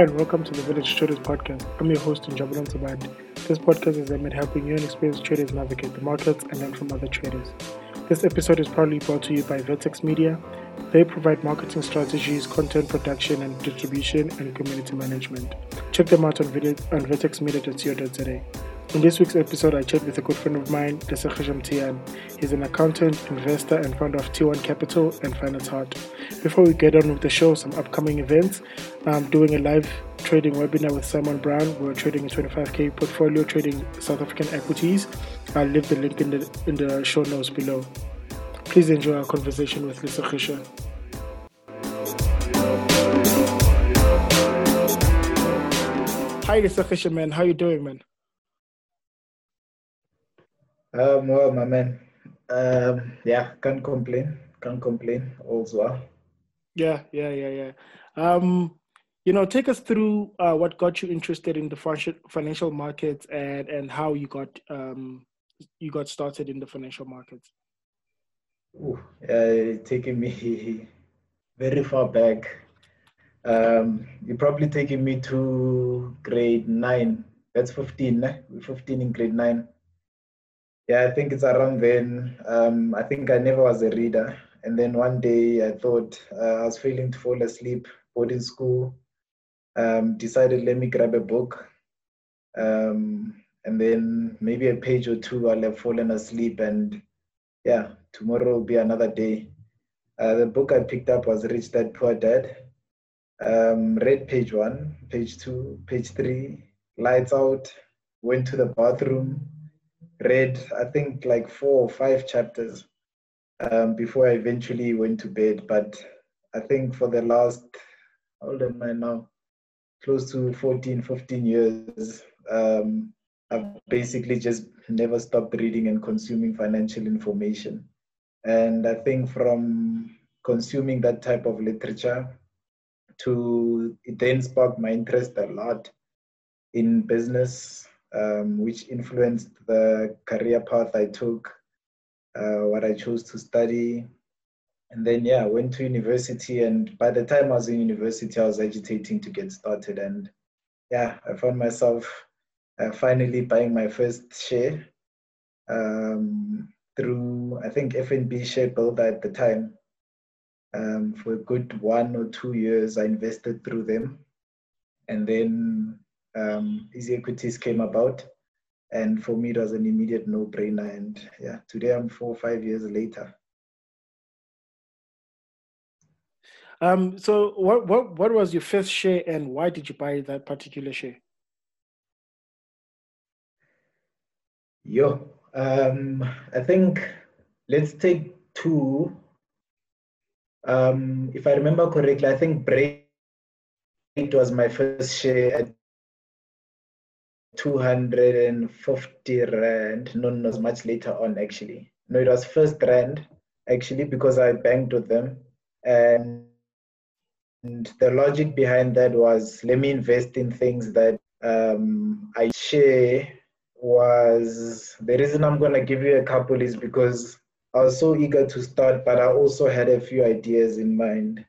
Hi, and welcome to the Village Traders Podcast. I'm your host, Njabulon Saband. This podcast is aimed at helping you and experienced traders navigate the markets and learn from other traders. This episode is proudly brought to you by Vertex Media. They provide marketing strategies, content production and distribution, and community management. Check them out on, video, on vertexmedia.co.za. In this week's episode, I chat with a good friend of mine, Desakhisha Tian. He's an accountant, investor, and founder of T1 Capital and Finance Heart. Before we get on with the show, some upcoming events. I'm doing a live trading webinar with Simon Brown. We're trading a 25k portfolio, trading South African equities. I'll leave the link in the in the show notes below. Please enjoy our conversation with Desakhisha. Hi, Desakhisha, man. How you doing, man? Um, well, my man. Um, yeah, can't complain. Can't complain. All's well. Yeah, yeah, yeah, yeah. Um, you know, take us through uh, what got you interested in the financial markets and and how you got um you got started in the financial markets. Ooh, uh, taking me very far back. Um, you're probably taking me to grade nine. That's 15, eh? 15 in grade nine. Yeah, I think it's around then. Um, I think I never was a reader. And then one day I thought uh, I was failing to fall asleep, boarding school. Um, decided let me grab a book. Um, and then maybe a page or two I'll have fallen asleep. And yeah, tomorrow will be another day. Uh, the book I picked up was Rich Dad Poor Dad. Um, read page one, page two, page three, lights out, went to the bathroom, read, I think, like four or five chapters um, before I eventually went to bed. But I think for the last, how old am I now? Close to 14, 15 years, um, I've basically just never stopped reading and consuming financial information. And I think from consuming that type of literature to it then sparked my interest a lot in business um, which influenced the career path I took, uh, what I chose to study. And then, yeah, I went to university. And by the time I was in university, I was agitating to get started. And yeah, I found myself uh, finally buying my first share um, through, I think, FNB Share Builder at the time. Um, for a good one or two years, I invested through them. And then um, Easy Equities came about. And for me, it was an immediate no brainer. And yeah, today I'm four or five years later. Um, so what, what, what was your first share and why did you buy that particular share? Yo, um, I think let's take two. Um, if I remember correctly, I think Break it was my first share at 250 rand. No, no, much later on actually. No, it was FirstRand actually because I banked with them. And, and the logic behind that was let me invest in things that um, I share was the reason I'm going to give you a couple is because I was so eager to start, but I also had a few ideas in mind.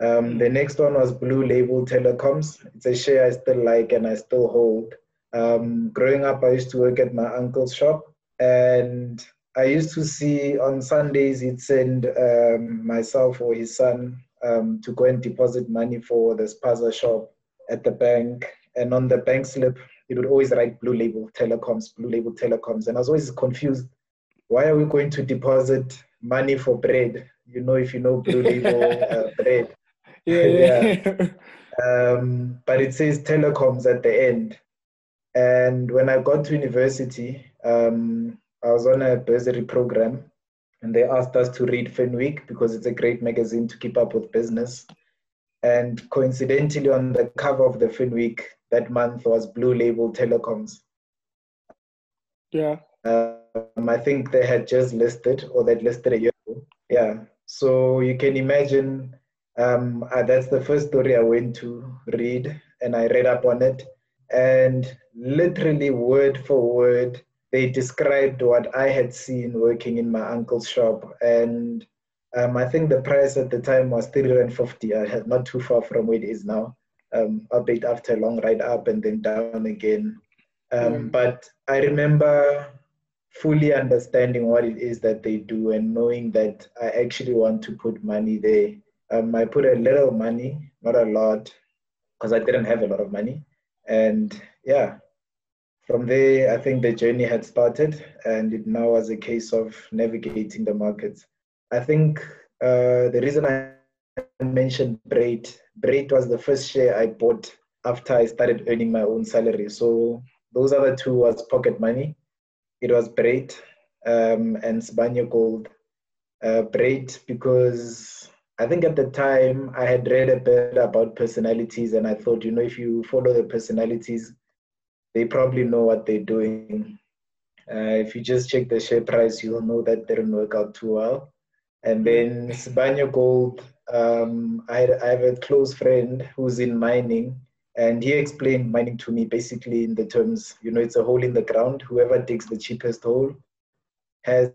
Um, the next one was Blue Label Telecoms. It's a share I still like and I still hold. Um, growing up, I used to work at my uncle's shop, and I used to see on Sundays he'd send um, myself or his son um, to go and deposit money for the spaza shop at the bank. And on the bank slip, it would always write Blue Label Telecoms, Blue Label Telecoms. And I was always confused. Why are we going to deposit money for bread? You know, if you know Blue Label uh, bread. Yeah. yeah. Um, but it says telecoms at the end. And when I got to university, um, I was on a bursary program and they asked us to read Finweek because it's a great magazine to keep up with business. And coincidentally, on the cover of the Finweek that month was Blue Label Telecoms. Yeah. Um, I think they had just listed or they'd listed a year ago. Yeah. So you can imagine um, uh, that's the first story I went to read and I read up on it and literally word for word they described what i had seen working in my uncle's shop and um, i think the price at the time was 350 i had not too far from where it is now um, albeit after a long ride up and then down again. Um, mm. But I remember fully understanding what it is that they do and knowing that I actually want to put money there. Um, I put a little money, not a lot, because I didn't have a lot of money. And yeah, from there, I think the journey had started, and it now was a case of navigating the markets. I think uh, the reason I mentioned Brait, Brait was the first share I bought after I started earning my own salary. So those other two was pocket money. It was Brait um, and Sibanye Gold. Uh, Brait because I think at the time I had read a bit about personalities and I thought, you know, if you follow the personalities, they probably know what they're doing. Uh, if you just check the share price, you'll know that didn't work out too well. And then Sibanye Gold, um, I, I have a close friend who's in mining and he explained mining to me basically in the terms, you know, it's a hole in the ground. Whoever digs the cheapest hole has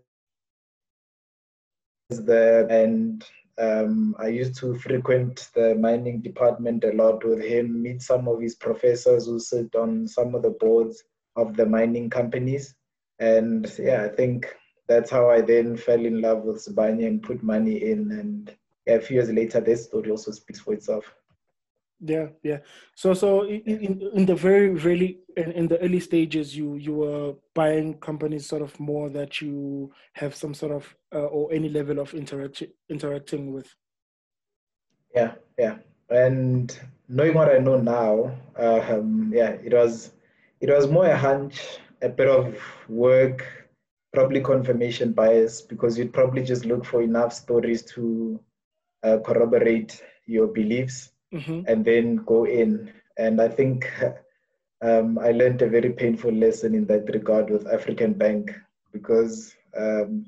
the, and um, I used to frequent the mining department a lot with him, meet some of his professors who sit on some of the boards of the mining companies. And yeah, I think that's how I then fell in love with Sibanye and put money in. And a few years later, this story also speaks for itself. Yeah, yeah. So, so in, in, in the very, really, in, in, the early stages, you you were buying companies sort of more that you have some sort of uh, or any level of interact interacting with. Yeah, yeah. And knowing what I know now, um, yeah, it was it was more a hunch, a bit of work, probably confirmation bias, because you'd probably just look for enough stories to uh, corroborate your beliefs mm-hmm. and then go in. And I think um, I learned a very painful lesson in that regard with African Bank because um,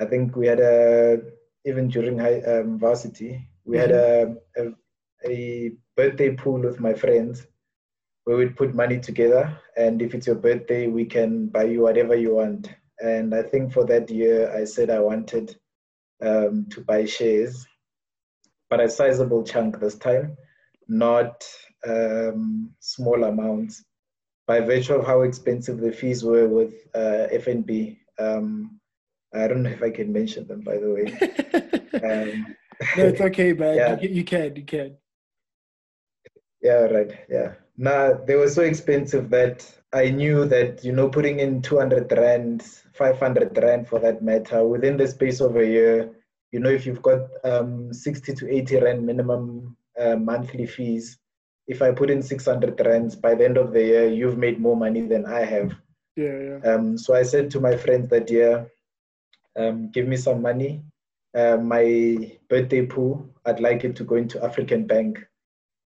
I think we had a even during high um, varsity we mm-hmm. had a, a, a birthday pool with my friends where we'd put money together and if it's your birthday we can buy you whatever you want and i think for that year i said i wanted um, to buy shares but a sizable chunk this time, not um, small amounts. By virtue of how expensive the fees were with uh, FNB, um, I don't know if I can mention them, by the way. um, no, it's okay, man. Yeah. You, you, can, you can. Yeah, right. Yeah. Now they were so expensive that I knew that you know putting in 200 rand, 500 rand for that matter, within the space of a year, you know, if you've got um, 60 to 80 rand minimum uh, monthly fees, if I put in 600 rands by the end of the year, you've made more money than I have. Yeah, yeah. Um, so I said to my friends that year, um, give me some money. Uh, my birthday pool, I'd like it to go into African Bank.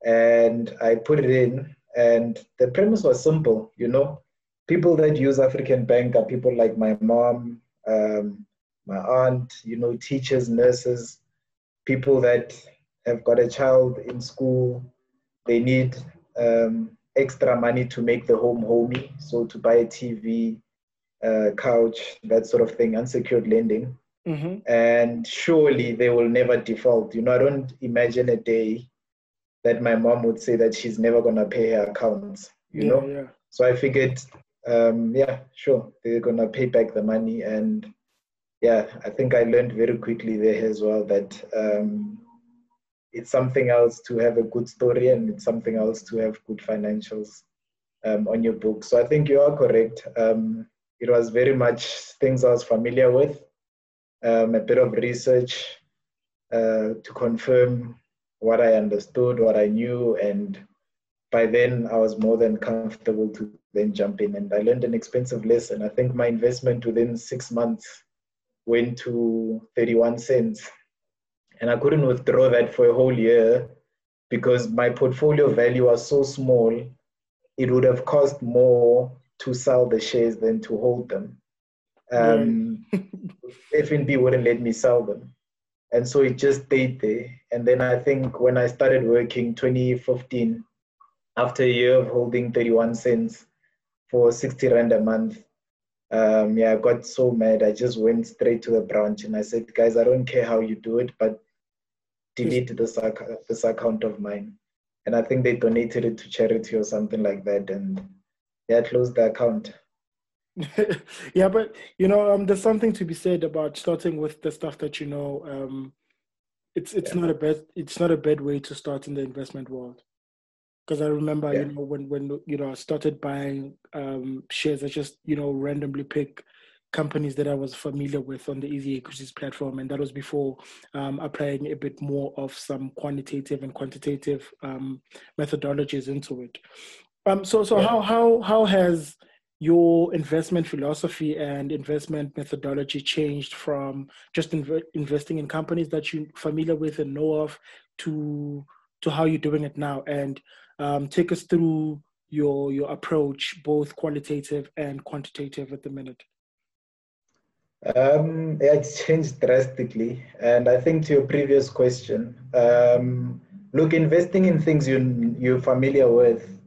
And I put it in, and the premise was simple, you know. People that use African Bank are people like my mom, um, my aunt, you know, teachers, nurses, people that have got a child in school, they need um, extra money to make the home homey. So to buy a TV, uh, couch, that sort of thing, unsecured lending. Mm-hmm. And surely they will never default. You know, I don't imagine a day that my mom would say that she's never gonna pay her accounts. You yeah, know, yeah. so I figured, um, yeah, sure, they're gonna pay back the money, and yeah, I think I learned very quickly there as well that um, it's something else to have a good story and it's something else to have good financials um, on your book. So I think you are correct. Um, it was very much things I was familiar with, um, a bit of research uh, to confirm what I understood, what I knew, and by then I was more than comfortable to then jump in. And I learned an expensive lesson. I think my investment within six months went to 31 cents. And I couldn't withdraw that for a whole year because my portfolio value was so small, it would have cost more to sell the shares than to hold them. Um, FNB wouldn't let me sell them. And so it just stayed there. And then I think when I started working 2015, after a year of holding 31 cents for 60 Rand a month, um, yeah, I got so mad. I just went straight to the branch and I said, guys, I don't care how you do it, but delete this, this account of mine. and I think they donated it to charity or something like that, and yeah, closed the account. yeah, but you know, um, there's something to be said about starting with the stuff that you know. Um, it's it's yeah. not a bad it's not a bad way to start in the investment world. Because I remember, yeah. you know, when when you know I started buying um, shares, I just you know randomly pick companies that I was familiar with on the Easy Equities platform, and that was before um, applying a bit more of some quantitative and quantitative um, methodologies into it. Um, so, so yeah. how how how has your investment philosophy and investment methodology changed from just inv- investing in companies that you're familiar with and know of to to how you're doing it now? And um, take us through your your approach, both qualitative and quantitative, at the minute. Um, it's changed drastically. And I think to your previous question, um, look, investing in things you, you're familiar with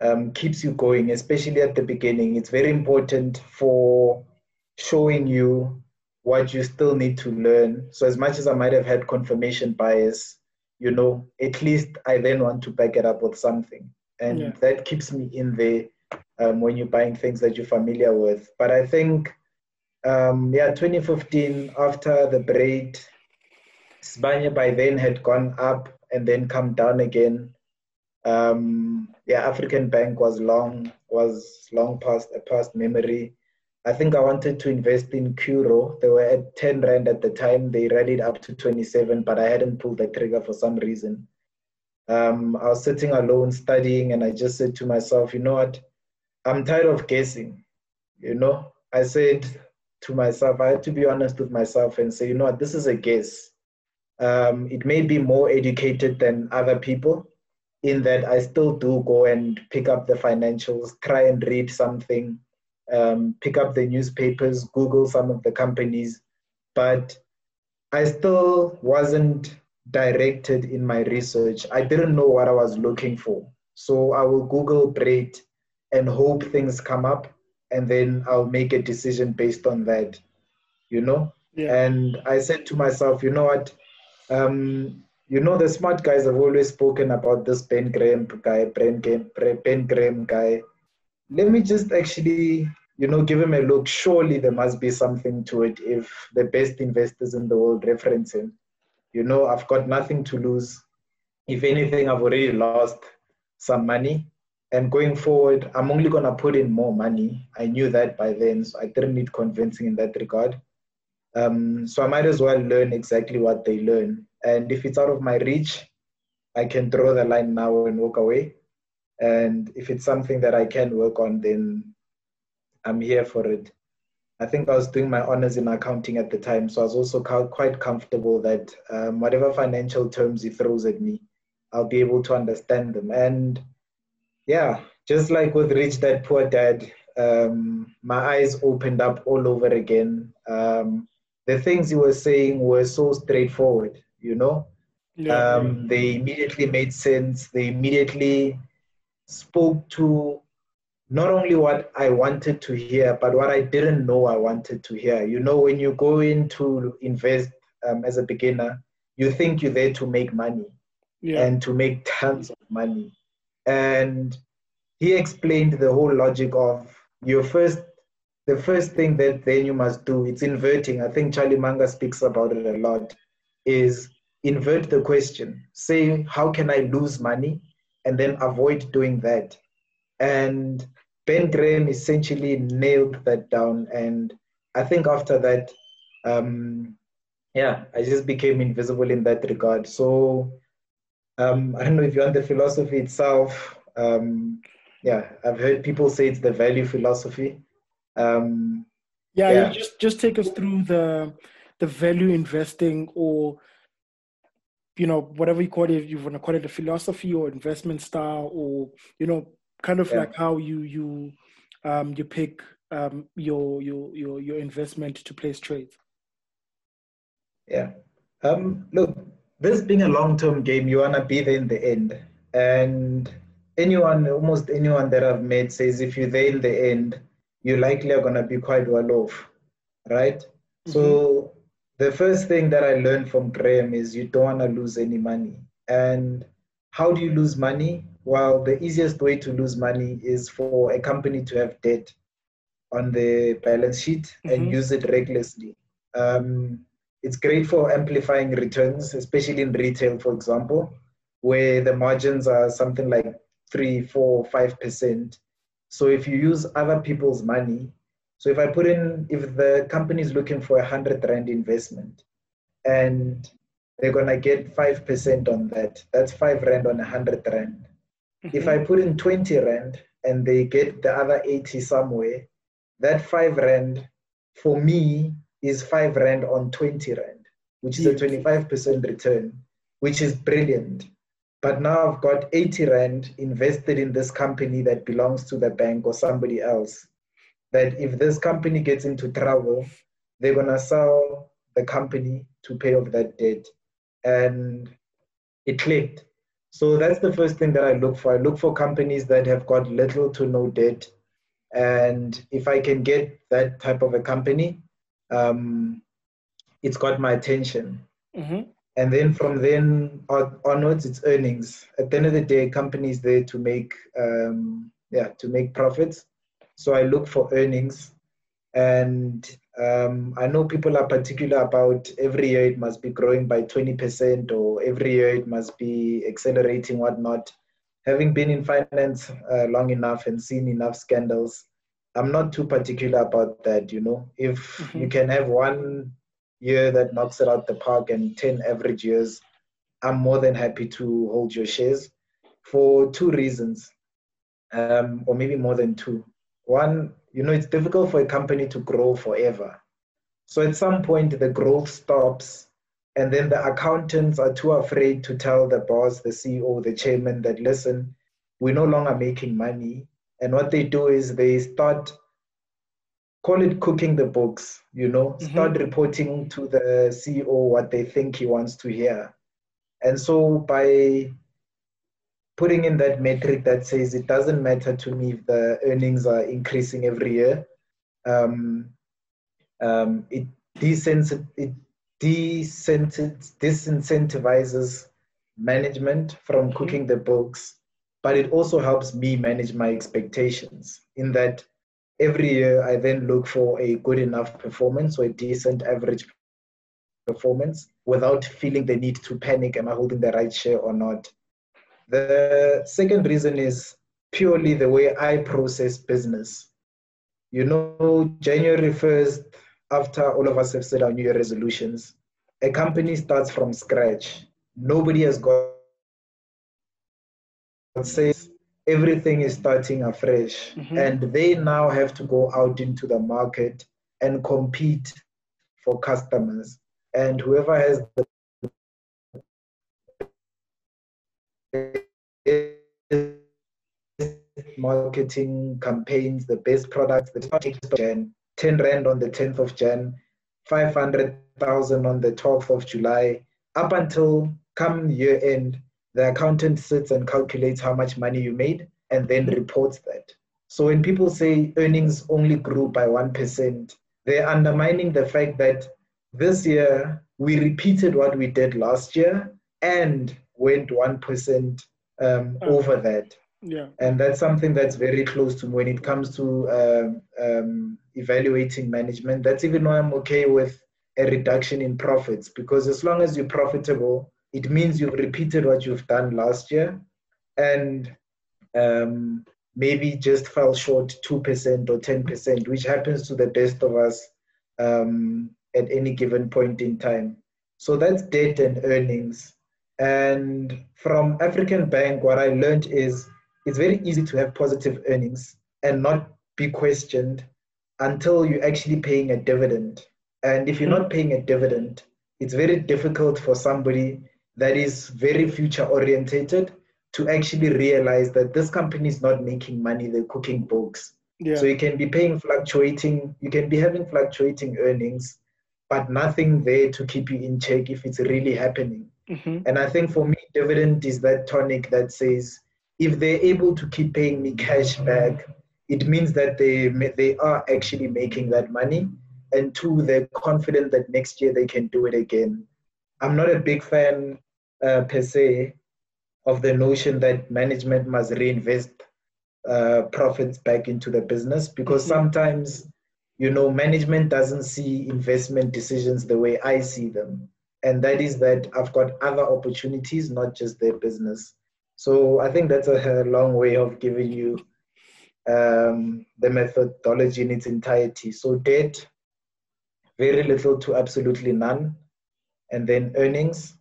um, keeps you going, especially at the beginning. It's very important for showing you what you still need to learn. So, as much as I might have had confirmation bias, you know, at least I then want to back it up with something. And yeah. that keeps me in there um, when you're buying things that you're familiar with. But I think um, yeah, 2015, after the Brait, Sibanye by then had gone up and then come down again. Um, yeah, African Bank was long was long past a past memory. I think I wanted to invest in Curro. They were at 10 rand at the time. They rallied up to 27, but I hadn't pulled the trigger for some reason. Um, I was sitting alone studying, and I just said to myself, you know what? I'm tired of guessing. You know, I said to myself, I had to be honest with myself and say, you know what, this is a guess. Um, it may be more educated than other people in that I still do go and pick up the financials, try and read something, um, pick up the newspapers, Google some of the companies, but I still wasn't directed in my research. I didn't know what I was looking for. So I will Google Brait and hope things come up and then I'll make a decision based on that, you know? Yeah. And I said to myself, you know what? Um, you know, the smart guys have always spoken about this Ben Graham guy, Ben, ben Graham guy. Let me just actually, you know, give him a look. Surely there must be something to it if the best investors in the world reference him. You know, I've got nothing to lose. If anything, I've already lost some money. And going forward, I'm only going to put in more money. I knew that by then, so I didn't need convincing in that regard. Um, so I might as well learn exactly what they learn. And if it's out of my reach, I can draw the line now and walk away. And if it's something that I can work on, then I'm here for it. I think I was doing my honors in accounting at the time, so I was also quite comfortable that um, whatever financial terms he throws at me, I'll be able to understand them. And yeah, just like with Rich Dad Poor Dad, um, my eyes opened up all over again. Um, the things he was saying were so straightforward, you know. Yeah. Um, they immediately made sense. They immediately spoke to not only what I wanted to hear, but what I didn't know I wanted to hear. You know, when you go in to invest um, as a beginner, you think you're there to make money yeah. and to make tons of money. And he explained the whole logic of your first, the first thing that then you must do, it's inverting. I think Charlie Munger speaks about it a lot, is invert the question. Say, how can I lose money? And then avoid doing that. And Ben Graham essentially nailed that down. And I think after that, um, yeah, I just became invisible in that regard. So um, I don't know if you want the philosophy itself. Um, yeah, I've heard people say it's the value philosophy. Um, yeah, yeah. just just take us through the the value investing or you know whatever you call it you want to call it a philosophy or investment style or you know kind of yeah. like how you you um you pick um your your your your investment to place trades yeah um look this being a long-term game, you wanna be there in the end. And anyone, almost anyone that I've met says if you're there in the end, you likely are gonna be quite well off, right? Mm-hmm. So the first thing that I learned from Graham is you don't wanna lose any money. And how do you lose money? Well, the easiest way to lose money is for a company to have debt on the balance sheet mm-hmm. and use it recklessly. Um, it's great for amplifying returns, especially in retail, for example, where the margins are something like three, four, five percent. So if you use other people's money, so if I put in, if the company is looking for a hundred rand investment, and they're gonna get five percent on that, that's five rand on a hundred rand. Mm-hmm. If I put in twenty rand and they get the other eighty somewhere, that five rand for me is five rand on 20 rand, which is a 25% return, which is brilliant. But now I've got 80 rand invested in this company that belongs to the bank or somebody else. That if this company gets into trouble, they're gonna sell the company to pay off that debt. And it clicked. So that's the first thing that I look for. I look for companies that have got little to no debt and if I can get that type of a company, um, it's got my attention. Mm-hmm. And then from then on, onwards, it's earnings. At the end of the day, companies there to make um, yeah to make profits. So I look for earnings, and um, I know people are particular about every year it must be growing by twenty percent, or every year it must be accelerating, whatnot having been in finance uh, long enough and seen enough scandals, I'm not too particular about that. You know, if mm-hmm. you can have one year that knocks it out the park and 10 average years, I'm more than happy to hold your shares for two reasons, um, or maybe more than two. One, you know, it's difficult for a company to grow forever. So at some point, the growth stops and then the accountants are too afraid to tell the boss, the CEO, the chairman that, listen, we're no longer making money. And what they do is they start, call it cooking the books, you know, mm-hmm. start reporting to the CEO what they think he wants to hear. And so by putting in that metric that says it doesn't matter to me if the earnings are increasing every year, um, um, it, desens- it disincentivizes management from mm-hmm. cooking the books, but it also helps me manage my expectations in that every year I then look for a good enough performance or a decent average performance without feeling the need to panic am I holding the right share or not. The second reason is purely the way I process business. You know, January 1st, after all of us have set our New Year resolutions, a company starts from scratch. Nobody has got says everything is starting afresh, mm-hmm. and they now have to go out into the market and compete for customers. And whoever has the marketing campaigns, the best products, the Jan, 10 Rand on the 10th of Jan, 500,000 on the 12th of July, up until come year end, the accountant sits and calculates how much money you made and then reports that. So when people say earnings only grew by 1%, they're undermining the fact that this year we repeated what we did last year and went 1% um, over that. Yeah. And that's something that's very close to me when it comes to um, um, evaluating management. That's even why I'm okay with a reduction in profits because as long as you're profitable, it means you've repeated what you've done last year and um, maybe just fell short 2% or 10%, which happens to the best of us um, at any given point in time. So that's debt and earnings. And from African Bank, what I learned is it's very easy to have positive earnings and not be questioned until you're actually paying a dividend. And if you're not paying a dividend, it's very difficult for somebody that is very future orientated to actually realize that this company is not making money, they're cooking books. Yeah. So you can be paying fluctuating, you can be having fluctuating earnings, but nothing there to keep you in check if it's really happening. Mm-hmm. And I think for me, dividend is that tonic that says, if they're able to keep paying me cash back, it means that they they are actually making that money, and two, they're confident that next year they can do it again. I'm not a big fan uh, per se of the notion that management must reinvest uh, profits back into the business because mm-hmm. sometimes you know management doesn't see investment decisions the way i see them and that is that i've got other opportunities not just their business. So i think that's a, a long way of giving you um, the methodology in its entirety. So debt very little to absolutely none. And then earnings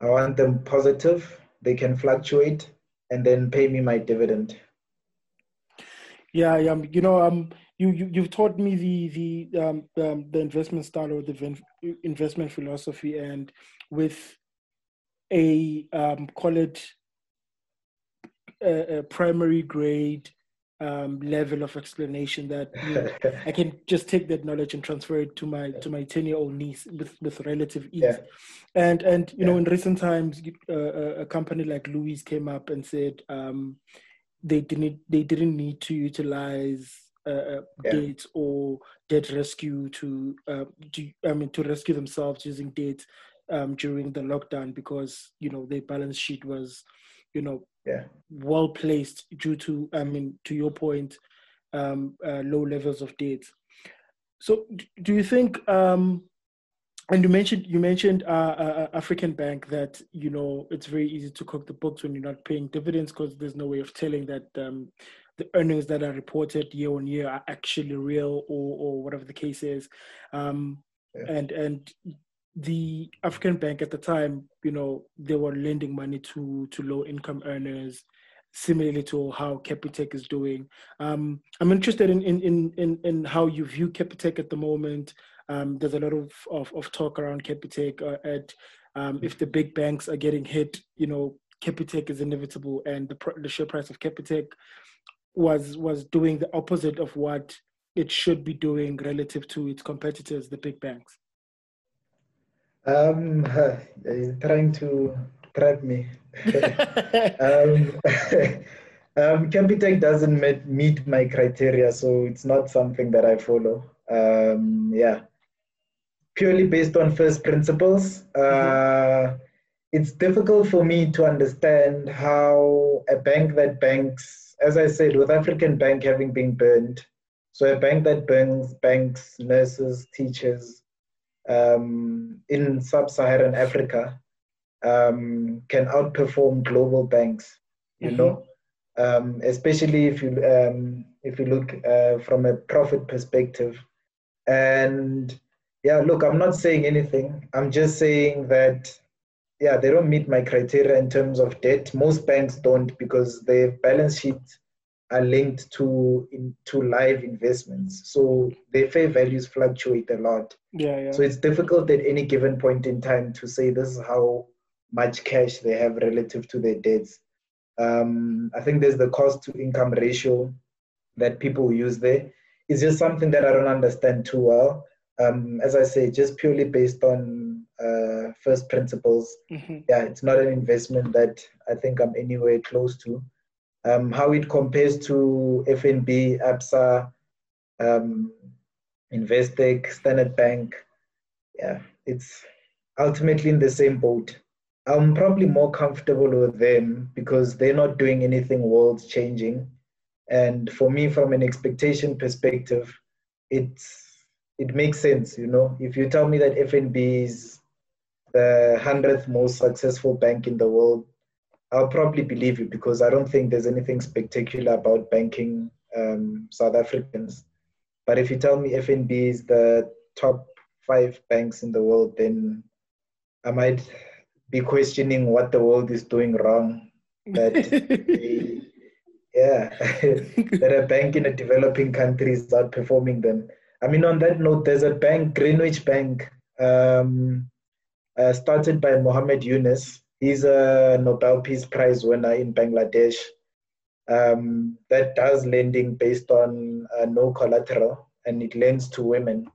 i want them positive they can fluctuate and then pay me my dividend. Yeah you know um you, you you've taught me the the um, um, the investment style or the investment philosophy, and with a um, call it a, a primary grade um, level of explanation that you know, I can just take that knowledge and transfer it to my to my ten year old niece with, with relative ease. Yeah. And and you yeah. know in recent times, uh, a company like Lewis came up and said um, they didn't they didn't need to utilize uh, uh, yeah. debt or debt rescue to, uh, to, I mean, to rescue themselves using debt um, during the lockdown because you know their balance sheet was, you know, yeah. well placed due to, I mean, to your point, um, uh, low levels of debt. So, do you think? Um, and you mentioned you mentioned uh, uh, African Bank that you know it's very easy to cook the books when you're not paying dividends because there's no way of telling that um, the earnings that are reported year on year are actually real or, or whatever the case is. Um, yeah. And and the African Bank at the time, you know, they were lending money to to low income earners, similarly to how Capitec is doing. Um, I'm interested in, in in in how you view Capitec at the moment. Um, there's a lot of, of, of talk around Capitec uh, at um, if the big banks are getting hit, you know, Capitec is inevitable, and the, the share price of Capitec was was doing the opposite of what it should be doing relative to its competitors, the big banks? Um, trying to trap me. um, um, Capitec doesn't meet, meet my criteria, so it's not something that I follow. Um, yeah, purely based on first principles. Uh, mm-hmm. It's difficult for me to understand how a bank that banks as I said, with African Bank having been burned, so a bank that burns banks, nurses, teachers um, in sub-Saharan Africa um, can outperform global banks. You mm-hmm. know, um, especially if you um, if you look uh, from a profit perspective. And yeah, look, I'm not saying anything. I'm just saying that yeah, they don't meet my criteria in terms of debt. Most banks don't because their balance sheets are linked to into live investments. So their fair values fluctuate a lot. Yeah, yeah. So it's difficult at any given point in time to say this is how much cash they have relative to their debts. Um, I think there's the cost to income ratio that people use there. It's just something that I don't understand too well. Um, as I say, just purely based on uh, first principles. Mm-hmm. Yeah, it's not an investment that I think I'm anywhere close to. Um, how it compares to FNB, ABSA, um, Investec, Standard Bank, yeah, it's ultimately in the same boat. I'm probably more comfortable with them because they're not doing anything world changing. And for me, from an expectation perspective, it's it makes sense, you know. If you tell me that FNB is the hundredth most successful bank in the world, I'll probably believe you because I don't think there's anything spectacular about banking um, South Africans. But if you tell me FNB is the top five banks in the world, then I might be questioning what the world is doing wrong. That they, yeah, that a bank in a developing country is outperforming them. I mean, on that note, there's a bank, Greenwich Bank, um, uh, started by Muhammad Yunus. He's a Nobel Peace Prize winner in Bangladesh. Um, that does lending based on uh, no collateral and it lends to women.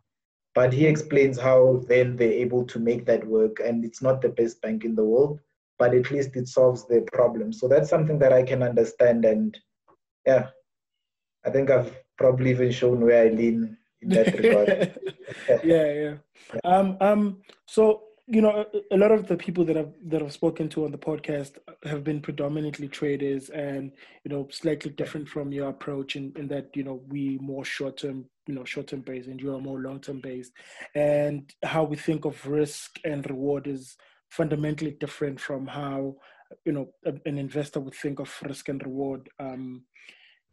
But he explains how then they're able to make that work. And it's not the best bank in the world, but at least it solves their problem. So that's something that I can understand. And yeah, I think I've probably even shown where I lean in that regard. yeah, yeah. Um, um, so you know, a, lot of the people that I've that I've spoken to on the podcast have been predominantly traders, and you know, slightly different from your approach in, in that you know we more short term, you know, short term based, and you are more long term based, and how we think of risk and reward is fundamentally different from how you know an investor would think of risk and reward. Um,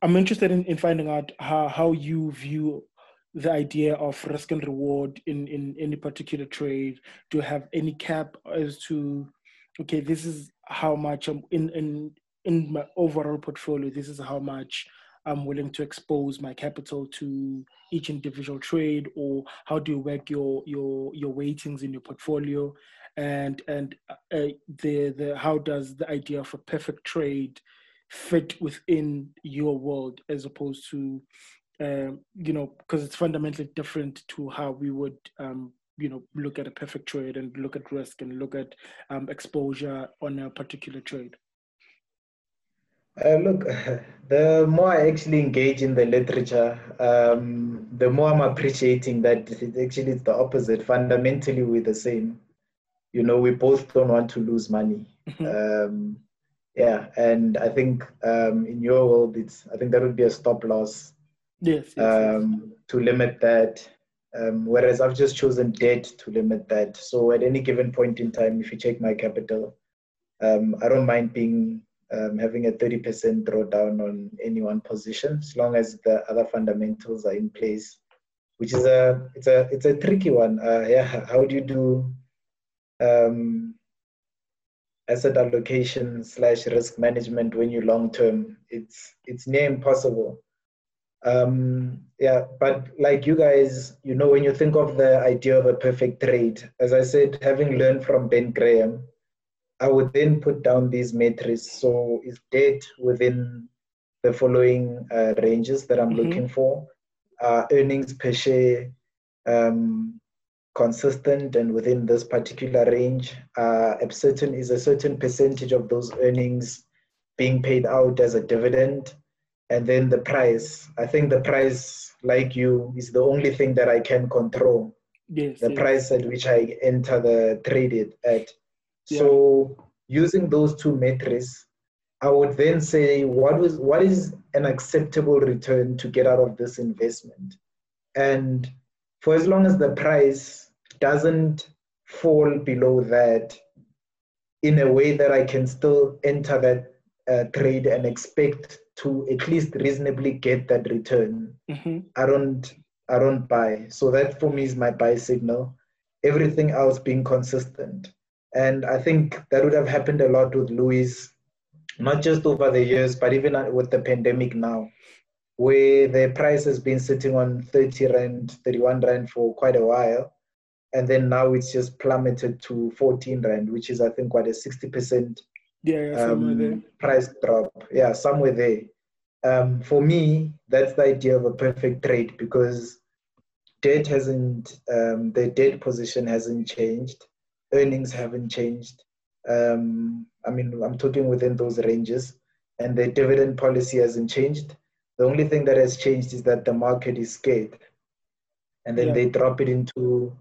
I'm interested in, in finding out how, how you view the idea of risk and reward in, in any particular trade to have any cap as to okay this is how much I'm in in in my overall portfolio this is how much I'm willing to expose my capital to each individual trade or how do you work your your your weightings in your portfolio? And and uh, the the how does the idea of a perfect trade fit within your world as opposed to um, you know, because it's fundamentally different to how we would, um, you know, look at a perfect trade and look at risk and look at um, exposure on a particular trade. Uh, look, the more I actually engage in the literature, um, the more I'm appreciating that it actually it's the opposite. Fundamentally, we're the same. You know, we both don't want to lose money. Um, yeah, and I think um, in your world, it's I think that would be a stop loss Yes. yes, um, yes. To limit that. Um, whereas I've just chosen debt to limit that. So at any given point in time, if you check my capital, um, I don't mind being um, having a 30% drawdown on any one position, as long as the other fundamentals are in place. Which is a it's a it's a tricky one. Uh, yeah, how do you do um, asset allocation slash risk management when you long term? It's it's near impossible. Um, yeah, but like you guys, you know, when you think of the idea of a perfect trade, as I said, having learned from Ben Graham, I would then put down these metrics. So is debt within the following uh, ranges that I'm mm-hmm. looking for? Uh, earnings per share um, consistent and within this particular range? Uh, a certain is a certain percentage of those earnings being paid out as a dividend? And then the price. I think the price, like you, is the only thing that I can control. Yes, the yes. price at which I enter the trade at. Yeah. So using those two metrics, I would then say what was what is an acceptable return to get out of this investment, and for as long as the price doesn't fall below that, in a way that I can still enter that uh, trade and expect to at least reasonably get that return, mm-hmm. I don't I don't buy. So that for me is my buy signal. Everything else being consistent. And I think that would have happened a lot with Lewis, not just over the years, but even with the pandemic now, where the price has been sitting on 30 Rand, 31 Rand for quite a while. And then now it's just plummeted to 14 Rand, which is, I think, quite a 60% yeah, yeah um, price drop. Yeah, somewhere there. Um, for me, that's the idea of a perfect trade because debt hasn't, um, the debt position hasn't changed, earnings haven't changed. Um, I mean, I'm talking within those ranges, and the dividend policy hasn't changed. The only thing that has changed is that the market is scared, and then yeah. they drop it into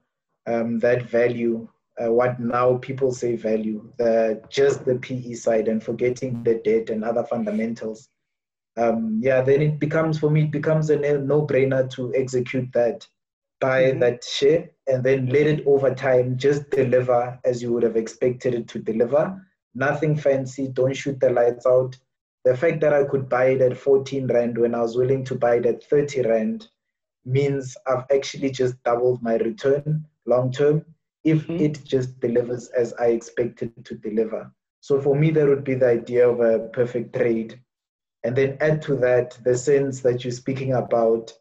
um, that value uh, what now people say value, the just the PE side and forgetting the debt and other fundamentals. Um, yeah, then it becomes for me it becomes a no-brainer to execute that, buy mm-hmm. that share, and then let it over time just deliver as you would have expected it to deliver. Nothing fancy. Don't shoot the lights out. The fact that I could buy it at 14 rand when I was willing to buy it at 30 rand means I've actually just doubled my return long term if mm-hmm. it just delivers as I expected to deliver. So for me, that would be the idea of a perfect trade. And then add to that the SENS that you're speaking about.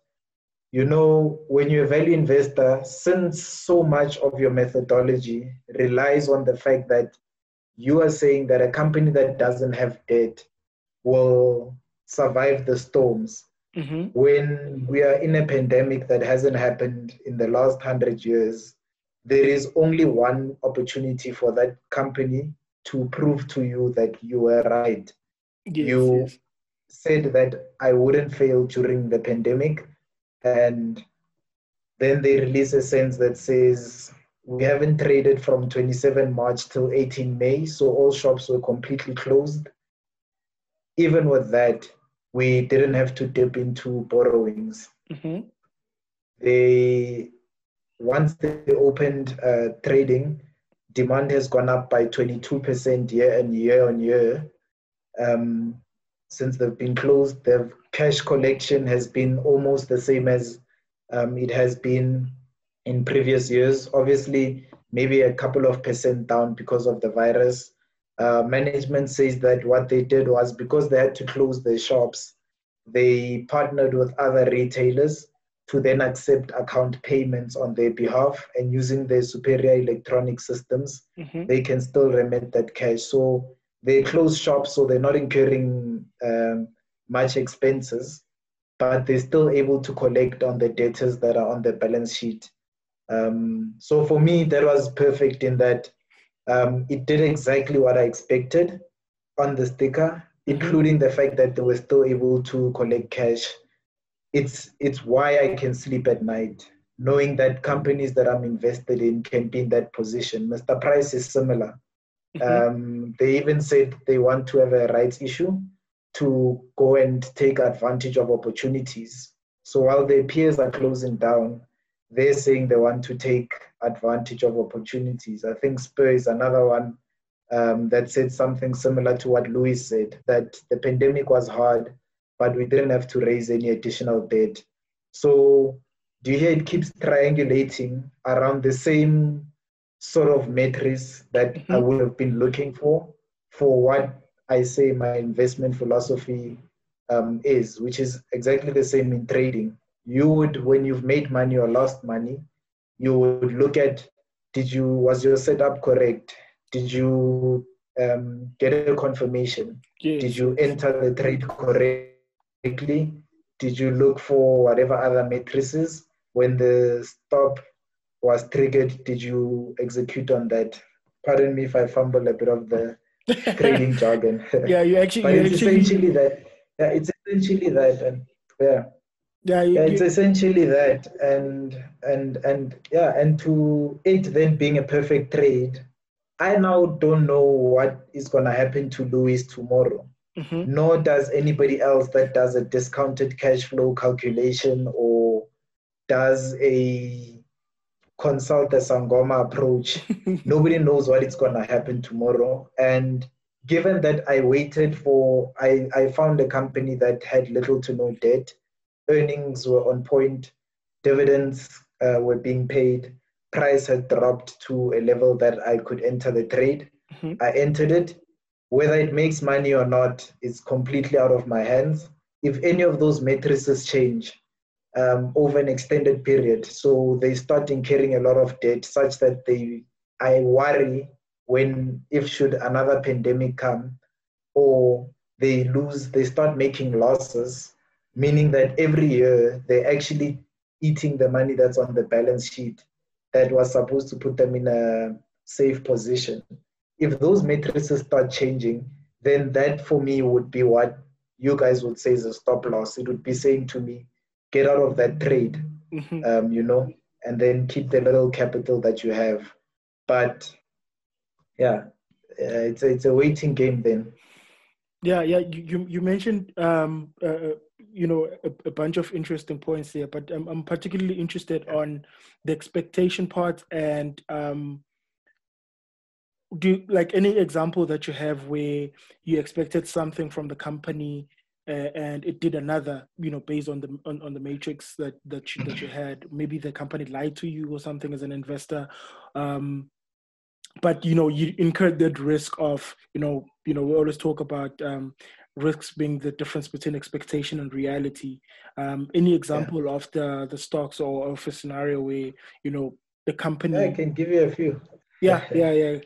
You know, when you're a value investor, since so much of your methodology relies on the fact that you are saying that a company that doesn't have debt will survive the storms. Mm-hmm. When we are in a pandemic that hasn't happened in the last hundred years, there is only one opportunity for that company to prove to you that you were right. Yes, you yes. said that I wouldn't fail during the pandemic, and then they release a SENS that says we haven't traded from 27 March till 18 May, so all shops were completely closed. Even with that, we didn't have to dip into borrowings. Mm-hmm. They once they opened uh, trading, demand has gone up by 22% year and year on year. Um, since they've been closed, their cash collection has been almost the same as um, it has been in previous years. Obviously, maybe a couple of percent down because of the virus. Uh, management says that what they did was because they had to close their shops, they partnered with other retailers to then accept account payments on their behalf and using their superior electronic systems, Mm-hmm. they can still remit that cash. So they close shops, so they're not incurring um, much expenses, but they're still able to collect on the debtors that are on the balance sheet. Um, so for me, that was perfect in that um, it did exactly what I expected on the sticker, including the fact that they were still able to collect cash. It's it's why I can sleep at night, knowing that companies that I'm invested in can be in that position. Mr. Price is similar. Mhm. Um, they even said they want to have a rights issue to go and take advantage of opportunities. So while their peers are closing down, they're saying they want to take advantage of opportunities. I think Spur is another one um, that said something similar to what Lewis said that the pandemic was hard, but we didn't have to raise any additional debt. So, do you hear it keeps triangulating around the same sort of metrics that I Mhm. would have been looking for for what I say my investment philosophy um, is, which is exactly the same in trading. You would, when you've made money or lost money, you would look at did you was your setup correct? Did you um, get a confirmation? Yes. Did you enter the trade correctly? Did you look for whatever other matrices? When the stop was triggered, did you execute on that? Pardon me if I fumble a bit of the trading jargon. yeah, you actually, but it's actually, essentially that. Yeah, it's essentially that, and yeah, yeah, you, yeah, it's you- essentially that, and and and yeah, and to it then being a perfect trade, I now don't know what is gonna happen to Lewis tomorrow. Mhm. Nor does anybody else that does a discounted cash flow calculation or does a consult the Sangoma approach. Nobody knows what it's going to happen tomorrow. And given that i waited for I, I found a company that had little to no debt. Earnings were on point. Dividends uh, were being paid. Price had dropped to a level that i could enter the trade. Mhm. i entered it whether it makes money or not is completely out of my hands if any of those matrices change um, over an extended period. So they start incurring a lot of debt such that they, I worry when, if should another pandemic come or they lose, they start making losses, meaning that every year they're actually eating the money that's on the balance sheet that was supposed to put them in a safe position. If those matrices start changing, then that for me would be what you guys would say is a stop loss. It would be saying to me, get out of that trade, Mhm. um, you know, and then keep the little capital that you have. But yeah, uh, it's a, it's a waiting game then. Yeah, yeah. You you, mentioned um uh, uh, you know a, a bunch of interesting points there, but I'm I'm particularly interested on the expectation part and um do you, like any example that you have where you expected something from the company uh, and it did another you know based on the on, on the matrix that that you, that you had. Maybe the company lied to you or something as an investor. Um but you know you incurred that risk of you know you know we always talk about um, risks being the difference between expectation and reality. Um, any example of the the stocks or of a scenario where you know the company Yeah, I can give you a few. yeah yeah yeah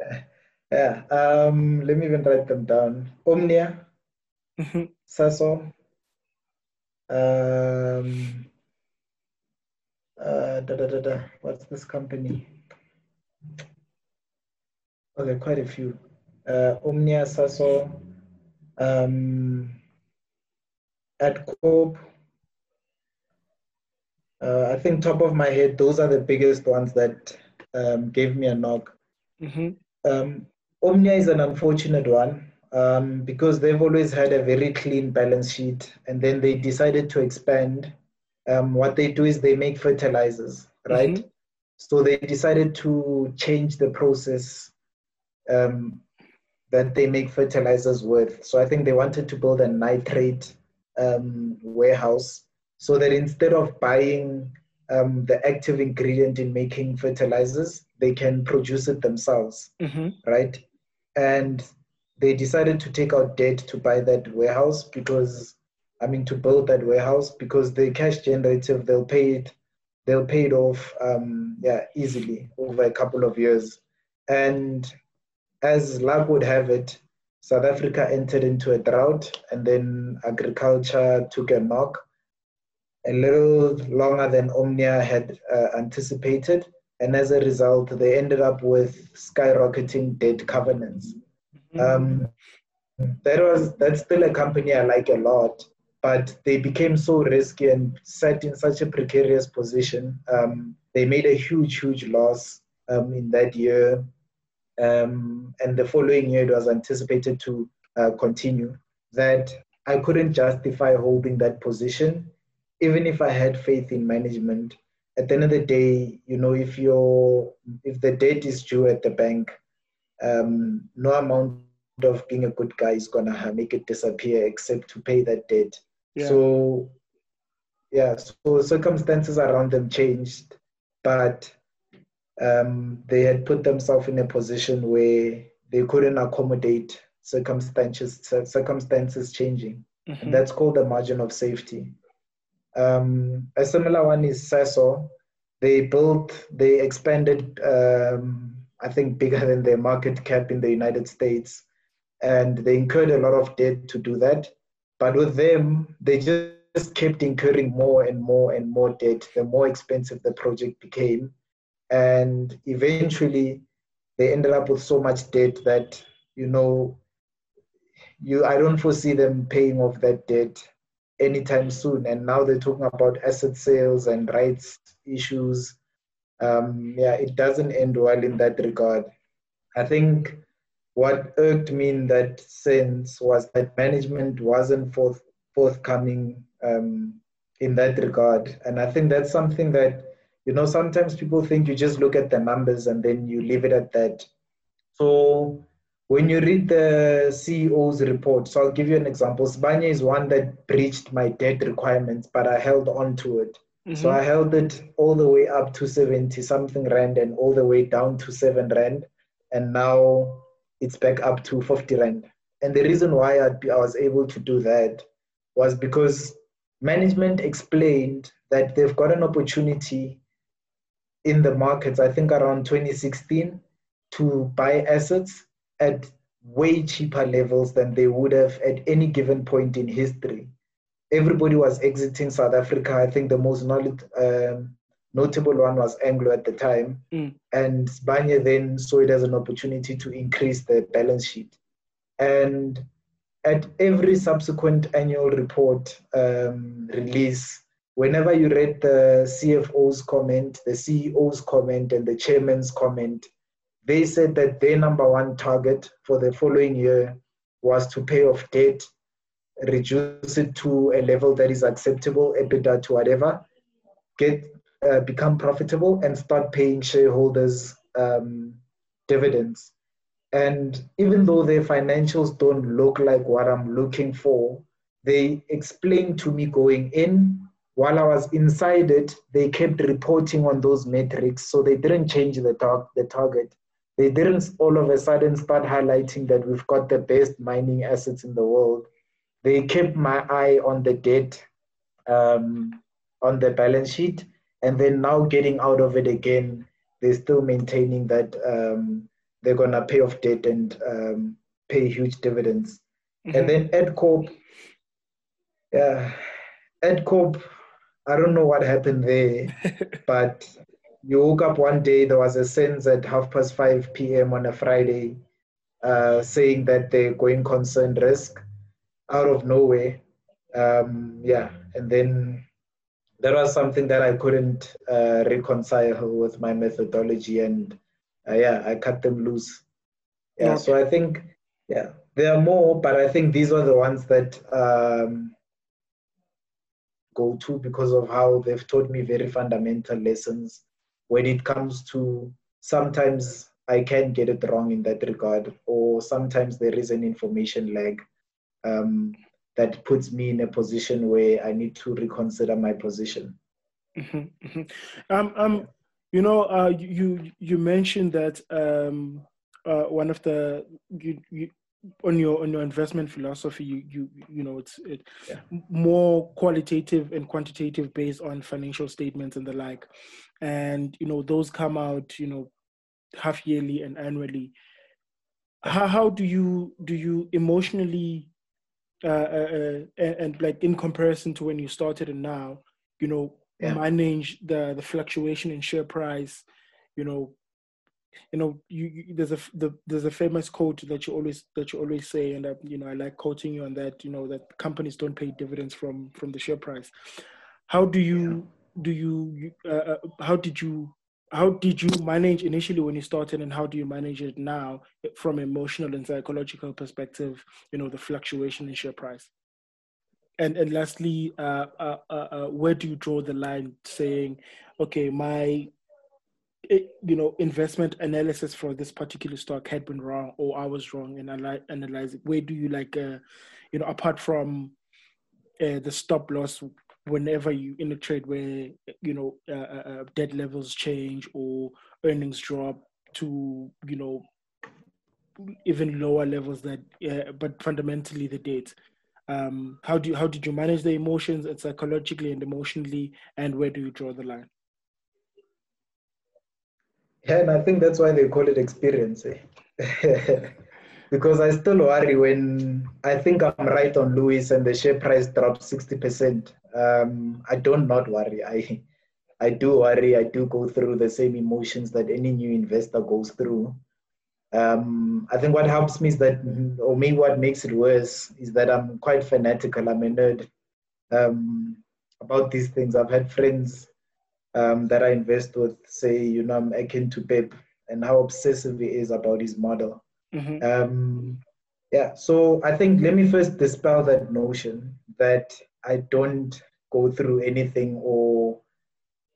Yeah, um, let me even write them down. Omnia, Mhm. Sasol, um, uh, da, da, da, da. What's this company? Oh, there are quite a few. Uh, Omnia, Sasol, um, Adcorp, Uh, I think top of my head, those are the biggest ones that um, gave me a knock. Mm-hmm. Um, Omnia is an unfortunate one um, because they've always had a very clean balance sheet, and then they decided to expand. Um, what they do is they make fertilizers, right? Mhm. So they decided to change the process um, that they make fertilizers with. So I think they wanted to build a nitrate um, warehouse so that instead of buying um, the active ingredient in making fertilizers, they can produce it themselves, Mm-hmm. right? And they decided to take out debt to buy that warehouse because, I mean, to build that warehouse because the cash generative, they'll pay it, they'll pay it off, um, yeah, easily over a couple of years. And as luck would have it, South Africa entered into a drought, and then agriculture took a knock a little longer than Omnia had uh, anticipated. And as a result, they ended up with skyrocketing debt covenants. Um, that was that's still a company I like a lot, but they became so risky and set in such a precarious position. Um, they made a huge, huge loss um, in that year, um, and the following year it was anticipated to uh, continue. That I couldn't justify holding that position, even if I had faith in management. At the end of the day, you know, if your if the debt is due at the bank, um, no amount of being a good guy is gonna make it disappear except to pay that debt. Yeah. So, yeah, so circumstances around them changed, but um, they had put themselves in a position where they couldn't accommodate circumstances circumstances changing, Mhm. and that's called the margin of safety. Um, a similar one is Sasol. They built, they expanded, um, I think, bigger than their market cap in the United States, and they incurred a lot of debt to do that. But with them, they just kept incurring more and more and more debt. The more expensive the project became, and eventually, they ended up with so much debt that you know, you I don't foresee them paying off that debt anytime soon. And now they're talking about asset sales and rights issues. Um, yeah, it doesn't end well in that regard. I think what irked me in that sense was that management wasn't forth, forthcoming um, in that regard. And I think that's something that, you know, sometimes people think you just look at the numbers and then you leave it at that. So when you read the CEO's report, so I'll give you an example. Sibanye is one that breached my debt requirements, but I held on to it. So Mhm. I held it all the way up to 70 something rand and all the way down to 7 rand. And now it's back up to 50 rand. And the reason why I'd be, I was able to do that was because management explained that they've got an opportunity in the markets, I think around 2016, to buy assets at way cheaper levels than they would have at any given point in history. Everybody was exiting South Africa. I think the most knowledge, um, notable one was Anglo at the time. Mm. And Sibanye then saw it as an opportunity to increase the balance sheet. And at every subsequent annual report um, release, whenever you read the CFO's comment, the CEO's comment, and the chairman's comment, they said that their number one target for the following year was to pay off debt, reduce it to a level that is acceptable, EBITDA to whatever, get uh, become profitable, and start paying shareholders um, dividends. And even though their financials don't look like what I'm looking for, they explained to me going in. While I was inside it, they kept reporting on those metrics, so they didn't change the, tar- the target. They didn't all of a sudden start highlighting that we've got the best mining assets in the world. They kept my eye on the debt, um, on the balance sheet, and then now getting out of it again, they're still maintaining that um, they're gonna pay off debt and um, pay huge dividends. Mhm. And then Adcorp, yeah, Adcorp, I don't know what happened there, but you woke up one day, there was a SENS at half past 5 p.m. on a Friday uh, saying that they're going concern risk out of nowhere. Um, yeah, and then that was something that I couldn't uh, reconcile with my methodology, and uh, yeah, I cut them loose. Yeah, okay. so I think yeah, there are more, but I think these are the ones that um, go to because of how they've taught me very fundamental lessons when it comes to sometimes I can get it wrong in that regard, or sometimes there is an information lag. Um, that puts me in a position where I need to reconsider my position. Mm-hmm, mm-hmm. Um, um, you know, uh, you you mentioned that um, uh, one of the you, you on your on your investment philosophy, you you you know it's it yeah. more qualitative and quantitative based on financial statements and the like, and you know those come out you know half yearly and annually. How how do you do you emotionally uh, uh, uh, and, and, like in comparison to when you started and now, you know, yeah. manage the the fluctuation in share price, you know, you know, you, you, there's a the, there's a famous quote that you always that you always say, and that you know I like quoting you on that. You know that companies don't pay dividends from from the share price. How do you yeah. Do you uh, uh how did you how did you manage initially when you started and how do you manage it now from emotional and psychological perspective you know the fluctuation in share price? And and lastly uh, uh, uh, uh where do you draw the line saying okay my you know investment analysis for this particular stock had been wrong or i was wrong and I analyze it where do you like uh, you know apart from the stop loss whenever you in a trade where you know uh, uh, uh, debt levels change or earnings drop to you know even lower levels that uh, but fundamentally the debt um, how do you, how did you manage the emotions and psychologically and emotionally and where do you draw the line yeah and i think that's why they call it experience eh? because I still worry when I think I'm right on Lewis and the share price drops 60%. Um, I don't not worry. I I do worry. I do go through the same emotions that any new investor goes through. Um, I think what helps me is that, or maybe what makes it worse, is that I'm quite fanatical. I'm a nerd um, about these things. I've had friends um, that I invest with say, you know, I'm akin to Pep and how obsessive he is about his model. Mm-hmm. Um, yeah, so I think let me first dispel that notion that I don't go through anything or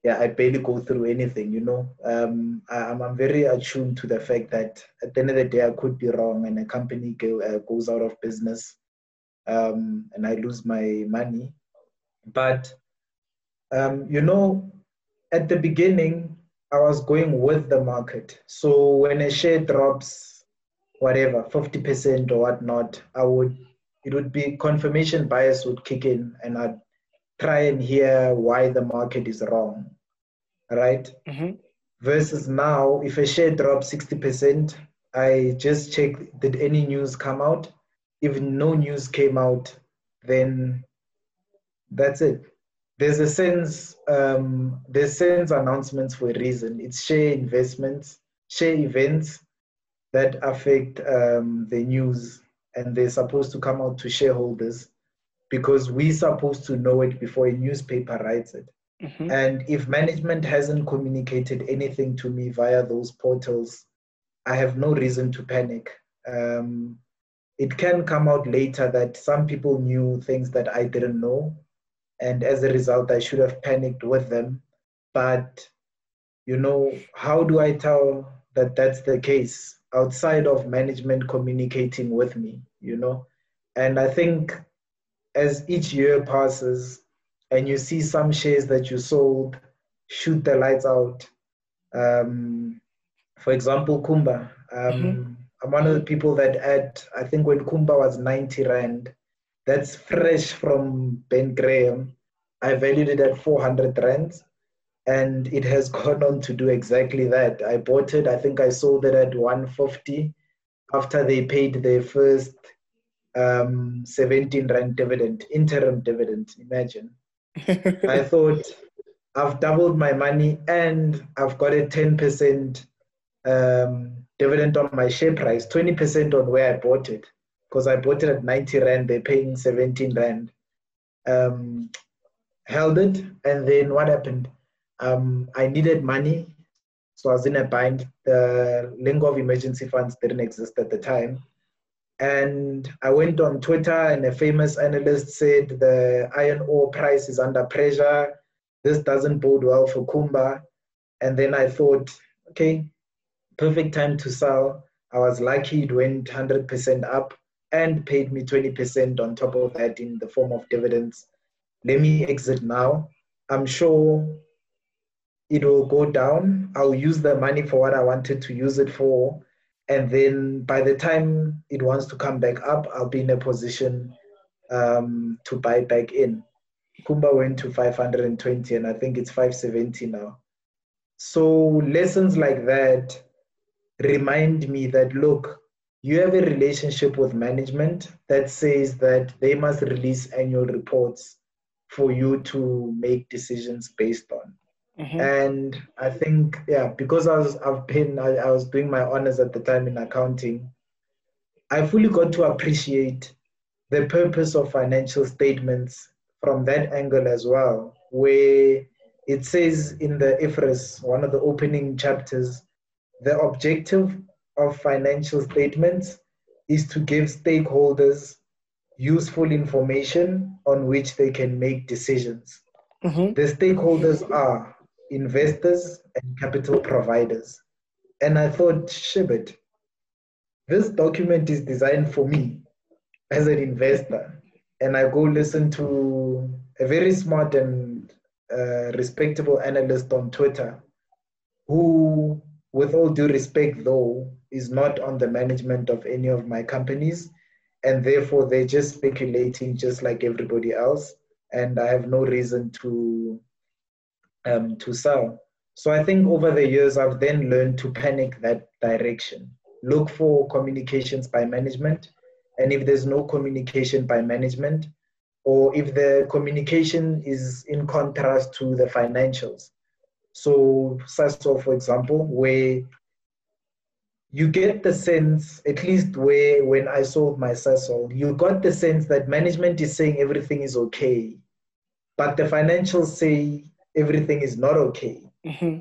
yeah, I barely go through anything, you know. Um, I, am I'm very attuned to the fact that at the end of the day, I could be wrong and a company go, uh, goes out of business um, and I lose my money. But, um, you know, at the beginning, I was going with the market. So when a share drops whatever, 50% or whatnot, I would, it would be confirmation bias would kick in and I'd try and hear why the market is wrong, right? Mm-hmm. Versus now, if a share drops 60%, I just check did any news come out? If no news came out, then that's it. There's a SENS, um, there's SENS announcements for a reason. It's share investments, share events that affect um, the news and they're supposed to come out to shareholders because we're supposed to know it before a newspaper writes it. Mm-hmm. And if management hasn't communicated anything to me via those portals, I have no reason to panic. Um, it can come out later that some people knew things that I didn't know. And as a result, I should have panicked with them. But, you know, how do I tell that that's the case? Outside of management communicating with me, you know. And I think as each year passes and you see some shares that you sold shoot the lights out, um, for example, Kumba. Um, mm-hmm. I'm one of the people that at, I think when Kumba was 90 Rand, that's fresh from Ben Graham. I valued it at 400 Rands and it has gone on to do exactly that. I bought it, I think I sold it at 150 after they paid their first um, 17 rand dividend, interim dividend, imagine. I thought I've doubled my money and I've got a 10% um, dividend on my share price, 20% on where I bought it. Because I bought it at 90 rand, they're paying 17 rand. Um, held it, and then what happened? Um, I needed money, so I was in a bind. The lingo of emergency funds didn't exist at the time. And I went on Twitter, and a famous analyst said the iron ore price is under pressure. This doesn't bode well for Kumba. And then I thought, okay, perfect time to sell. I was lucky it went 100% up and paid me 20% on top of that in the form of dividends. Let me exit now. I'm sure it will go down. I'll use the money for what I wanted to use it for. And then by the time it wants to come back up, I'll be in a position um, to buy back in. Kumba went to 520 and I think it's 570 now. So lessons like that remind me that look, you have a relationship with management that says that they must release annual reports for you to make decisions based on. Mm-hmm. And I think, yeah, because I was I've been I, I was doing my honors at the time in accounting, I fully got to appreciate the purpose of financial statements from that angle as well, where it says in the IFRS, one of the opening chapters, the objective of financial statements is to give stakeholders useful information on which they can make decisions. Mm-hmm. The stakeholders are investors and capital providers. And I thought, shibit, this document is designed for me as an investor. And I go listen to a very smart and uh, respectable analyst on Twitter who, with all due respect, though, is not on the management of any of my companies. And therefore, they're just speculating just like everybody else. And I have no reason to um, to sell. So I think over the years, I've then learned to panic that direction. Look for communications by management. And if there's no communication by management, or if the communication is in contrast to the financials. So, Sasol, for example, where you get the sense, at least where when I sold my Sasol, you got the sense that management is saying everything is okay, but the financials say everything is not okay. Mm-hmm.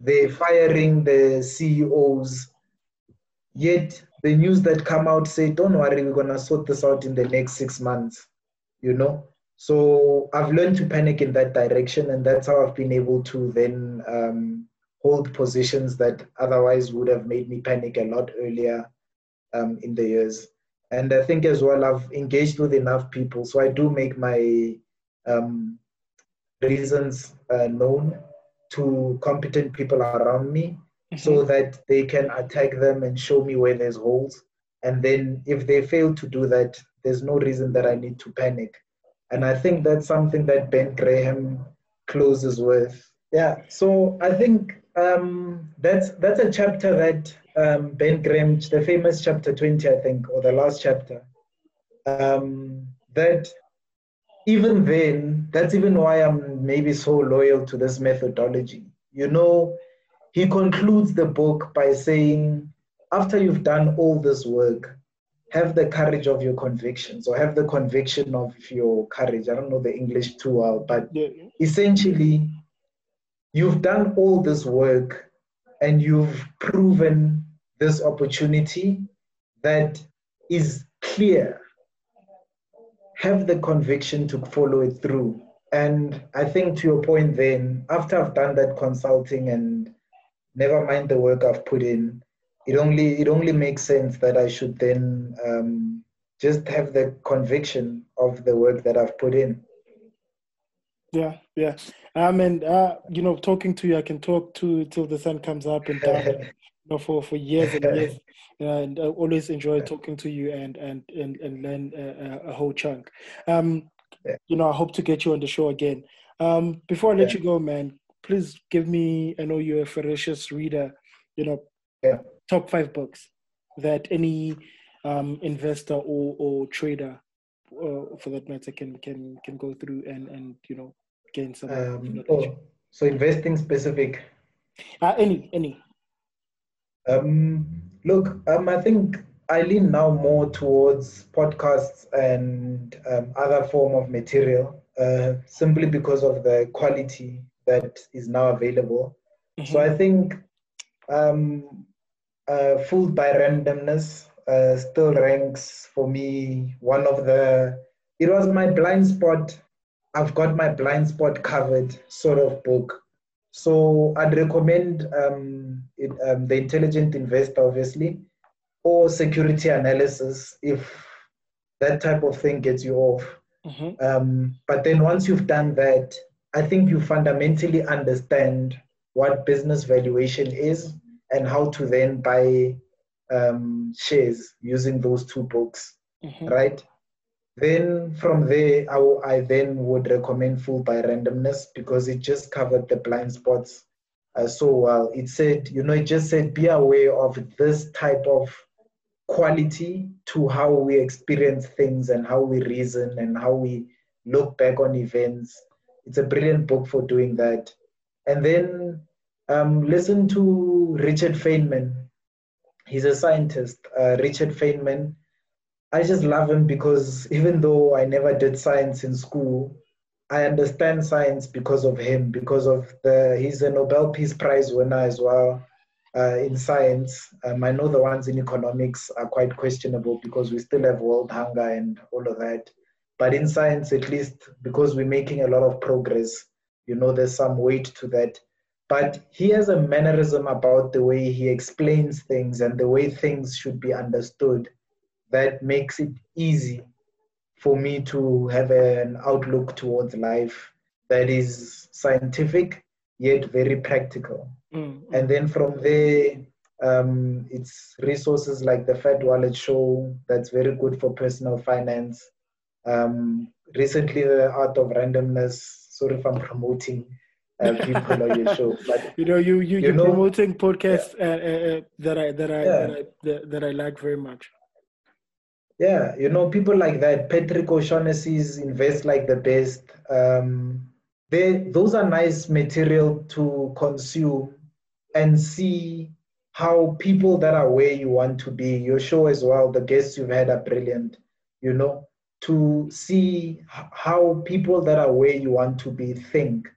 They're firing the CEOs. Yet the news that come out say, "Don't worry, we're gonna sort this out in the next six months." You know. So I've learned to panic in that direction, and that's how I've been able to then um, hold positions that otherwise would have made me panic a lot earlier um, in the years. And I think as well, I've engaged with enough people, so I do make my um, reasons uh, known to competent people around me mm-hmm. so that they can attack them and show me where there's holes. And then if they fail to do that, there's no reason that I need to panic. And I think that's something that Ben Graham closes with. Yeah, so I think um, that's that's a chapter that um, Ben Graham, the famous chapter 20, I think, or the last chapter, um, that even then, that's even why I'm maybe so loyal to this methodology. You know, he concludes the book by saying, after you've done all this work, have the courage of your convictions or have the conviction of your courage. I don't know the English too well, but yeah. essentially, you've done all this work and you've proven this opportunity that is clear have the conviction to follow it through. And I think to your point, then, after I've done that consulting and never mind the work I've put in, it only it only makes sense that I should then um, just have the conviction of the work that I've put in. Yeah, yeah. Um, and uh, you know, talking to you, I can talk to till the sun comes up and down, you know, for for years and years and I always enjoy talking to you and and and, and learn a, a whole chunk. Um, yeah. You know, I hope to get you on the show again. Um, before I let yeah. you go, man, please give me. I know you're a ferocious reader. You know, yeah. top five books that any um, investor or or trader, uh, for that matter, can can can go through and and you know gain some. Um, oh, so investing specific. Uh, any any. Um, Look, um, I think I lean now more towards podcasts and um, other form of material. uh, simply because of the quality that is now available. Mm-hmm. So I think um, uh, Fooled by Randomness uh, still ranks for me one of the. It was my blind spot. I've got my blind spot covered sort of book. So I'd recommend um, it, um, The Intelligent Investor, obviously, or Security Analysis if that type of thing gets you off. Mm-hmm. Um, but then once you've done that, I think you fundamentally understand what business valuation is and how to then buy um, shares using those two books, mm-hmm. right? Then from there, I, I then would recommend Fooled by Randomness because it just covered the blind spots uh, so well. It said, you know, it just said, be aware of this type of quality to how we experience things and how we reason and how we look back on events. It's a brilliant book for doing that. And then um, listen to Richard Feynman. He's a scientist, uh, Richard Feynman. I just love him because even though I never did science in school, I understand science because of him, because of the, he's a Nobel Peace Prize winner as well uh, in science. Um, I know the ones in economics are quite questionable because we still have world hunger and all of that. But in science, at least, because we're making a lot of progress, you know, there's some weight to that. But he has a mannerism about the way he explains things and the way things should be understood that makes it easy for me to have an outlook towards life that is scientific yet very practical. Mm-hmm. And then from there, um, it's resources like the Fat Wallet Show that's very good for personal finance. Um, recently, the Art of Randomness. Sorry if I'm promoting uh, people on your show, but you know, you you you are promoting podcasts yeah. uh, uh, that I that I, yeah. that I that, that I like very much. Yeah, you know, people like that, Patrick O'Shaughnessy's Invest Like the Best. Um, they those are nice material to consume and see how people that are where you want to be, your show as well, the guests you've had are brilliant, you know, to see how people that are where you want to be think.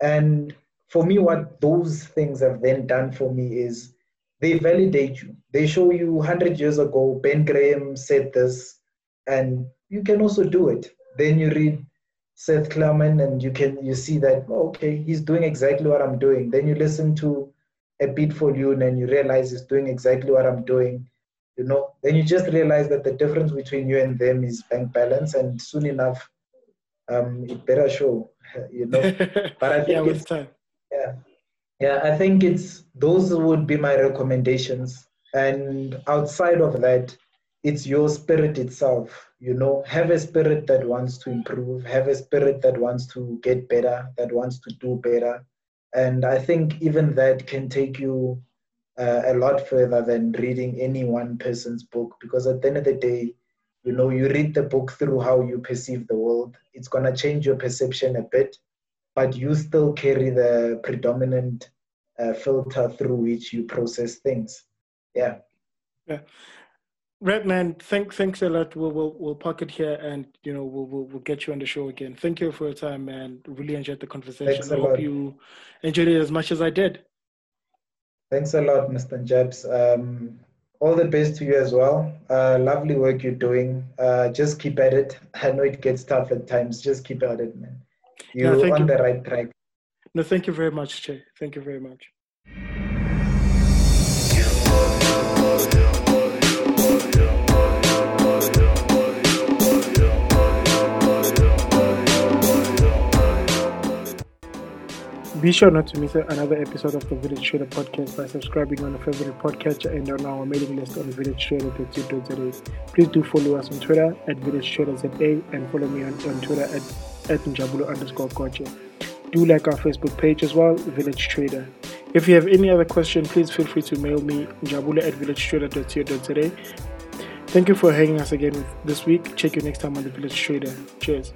And for me, what those things have then done for me is they validate you. They show you 100 years ago, Ben Graham said this, and you can also do it. Then you read Seth Klarman and you can you see that oh, okay he's doing exactly what I'm doing. Then you listen to a beat for you and you realize he's doing exactly what I'm doing. You know, then you just realize that the difference between you and them is bank balance, and soon enough, um, it better show. You know, but I think yeah, with time. yeah, yeah, I think it's those would be my recommendations. And outside of that, it's your spirit itself. You know, have a spirit that wants to improve, have a spirit that wants to get better, that wants to do better, and I think even that can take you uh, a lot further than reading any one person's book because at the end of the day, you know, you read the book through how you perceive the world. It's going to change your perception a bit, but you still carry the predominant uh, filter through which you process things. Yeah. Yeah. Redman, thank, thanks a lot. We'll, we'll, we'll park it here and, you know, we'll, we'll, we'll get you on the show again. Thank you for your time, man. Really enjoyed the conversation. Thanks I hope lot. you enjoyed it as much as I did. Thanks a lot, Mr. Jabs. Um, all the best to you as well. Uh, lovely work you're doing. Uh, just keep at it. I know it gets tough at times. Just keep at it, man. You're no, on you. the right track. No, thank you very much, Che. Thank you very much. Be sure not to miss another episode of the Village Trader podcast by subscribing on a favorite podcatcher and on our mailing list on villagetrader.co.za. Please do follow us on Twitter at Village Trader ZA and follow me on, on Twitter at, at Njabulo underscore Koche. Do like our Facebook page as well, Village Trader. If you have any other question, please feel free to mail me njabulo at villagetrader.co.za. Thank you for hanging us again this week. Check you next time on the Village Trader. Cheers.